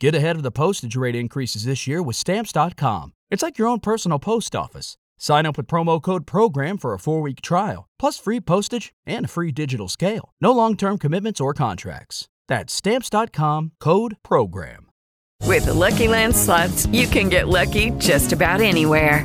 Get ahead of the postage rate increases this year with Stamps.com. It's like your own personal post office. Sign up with promo code PROGRAM for a four week trial, plus free postage and a free digital scale. No long term commitments or contracts. That's Stamps.com code PROGRAM. With the Lucky Land slots, you can get lucky just about anywhere.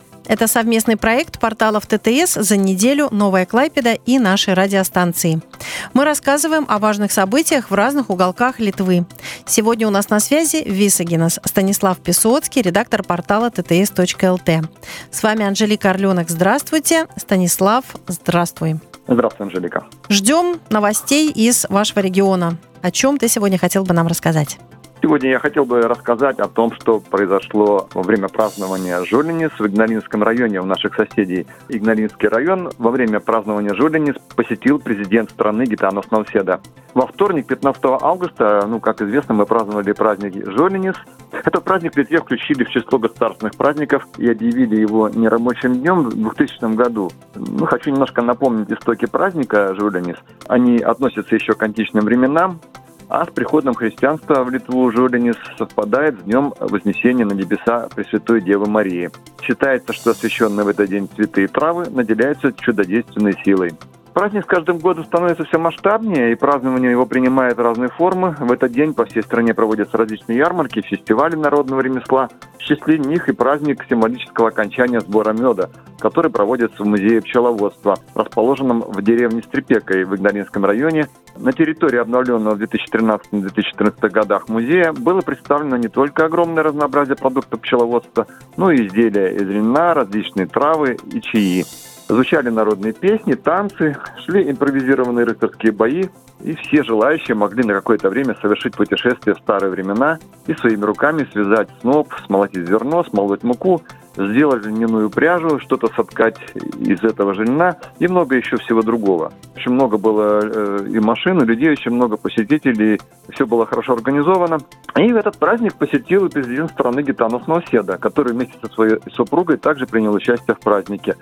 Это совместный проект порталов ТТС «За неделю», «Новая Клайпеда» и нашей радиостанции. Мы рассказываем о важных событиях в разных уголках Литвы. Сегодня у нас на связи Висагинас Станислав Песоцкий, редактор портала ttс.lt. С вами Анжелика Орленок. Здравствуйте. Станислав, здравствуй. Здравствуй, Анжелика. Ждем новостей из вашего региона. О чем ты сегодня хотел бы нам рассказать? Сегодня я хотел бы рассказать о том, что произошло во время празднования Жулинис в Игналинском районе у наших соседей. Игналинский район во время празднования Жулинис посетил президент страны Гитанов Науседа. Во вторник, 15 августа, ну, как известно, мы праздновали праздник Жулинис. Этот праздник в Литве включили в число государственных праздников и объявили его нерабочим днем в 2000 году. Ну, хочу немножко напомнить истоки праздника Жулинис. Они относятся еще к античным временам. А с приходом христианства в Литву Жулинис совпадает с днем Вознесения на небеса Пресвятой Девы Марии. Считается, что освященные в этот день цветы и травы наделяются чудодейственной силой. Праздник с каждым годом становится все масштабнее, и празднование его принимает разные формы. В этот день по всей стране проводятся различные ярмарки, фестивали народного ремесла. В числе них и праздник символического окончания сбора меда, который проводится в музее пчеловодства, расположенном в деревне Стрепекой в Игналинском районе. На территории обновленного в 2013-2014 годах музея было представлено не только огромное разнообразие продуктов пчеловодства, но и изделия из льна, различные травы и чаи. Звучали народные песни, танцы, шли импровизированные рыцарские бои, и все желающие могли на какое-то время совершить путешествие в старые времена и своими руками связать сноп, смолотить зерно, смолоть муку, сделать льняную пряжу, что-то соткать из этого же льна и много еще всего другого. Очень много было э, и машин, и людей, очень много посетителей, все было хорошо организовано. И в этот праздник посетил и президент страны Гитанос Науседа, который вместе со своей супругой также принял участие в празднике.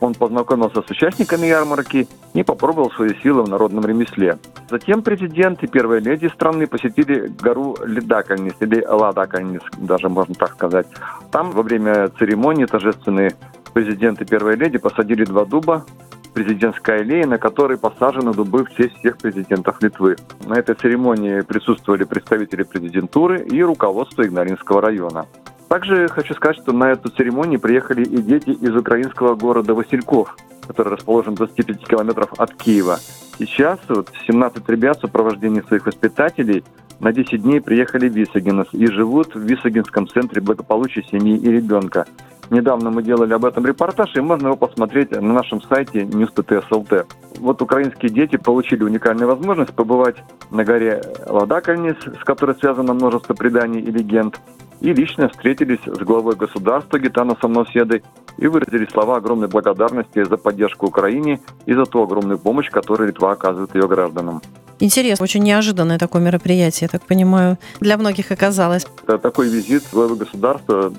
Он познакомился с участниками ярмарки и попробовал свои силы в народном ремесле. Затем президент и первая леди страны посетили гору Ледакальнис, или Ладакальнис, даже можно так сказать. Там во время церемонии торжественные президент и первая леди посадили два дуба, президентская аллея, на которой посажены дубы в честь всех президентов Литвы. На этой церемонии присутствовали представители президентуры и руководство Игнаринского района. Также хочу сказать, что на эту церемонию приехали и дети из украинского города Васильков, который расположен в 25 километров от Киева. Сейчас вот 17 ребят в сопровождении своих воспитателей на 10 дней приехали в Висагинес и живут в Висагинском центре благополучия семьи и ребенка. Недавно мы делали об этом репортаж, и можно его посмотреть на нашем сайте news.ts.lt. Вот украинские дети получили уникальную возможность побывать на горе Ладакальнис, с которой связано множество преданий и легенд, и лично встретились с главой государства Гитаносом Носедой и выразили слова огромной благодарности за поддержку Украине и за ту огромную помощь, которую Литва оказывает ее гражданам. Интересно, очень неожиданное такое мероприятие, я так понимаю, для многих оказалось. Такой визит главы государства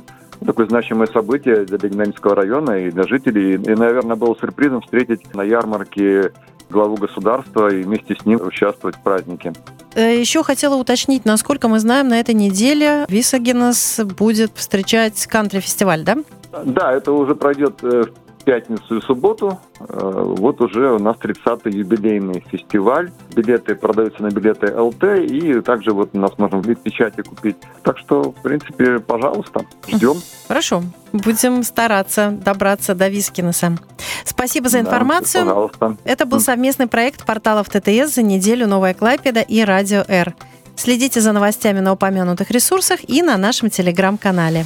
такое значимое событие для Лигнанского района и для жителей. И, наверное, было сюрпризом встретить на ярмарке главу государства и вместе с ним участвовать в празднике. Э, Еще хотела уточнить, насколько мы знаем, на этой неделе Висагенес будет встречать кантри-фестиваль, да? Да, это уже пройдет э, в пятницу и субботу. Э, вот уже у нас 30-й юбилейный фестиваль. Билеты продаются на билеты ЛТ, и также вот у нас можно в печати купить. Так что, в принципе, пожалуйста, ждем. Хорошо. Будем стараться добраться до Вискинеса. Спасибо за информацию. Да, пожалуйста. Это был совместный проект порталов ТТС за неделю «Новая Клайпеда» и «Радио Р». Следите за новостями на упомянутых ресурсах и на нашем телеграм-канале.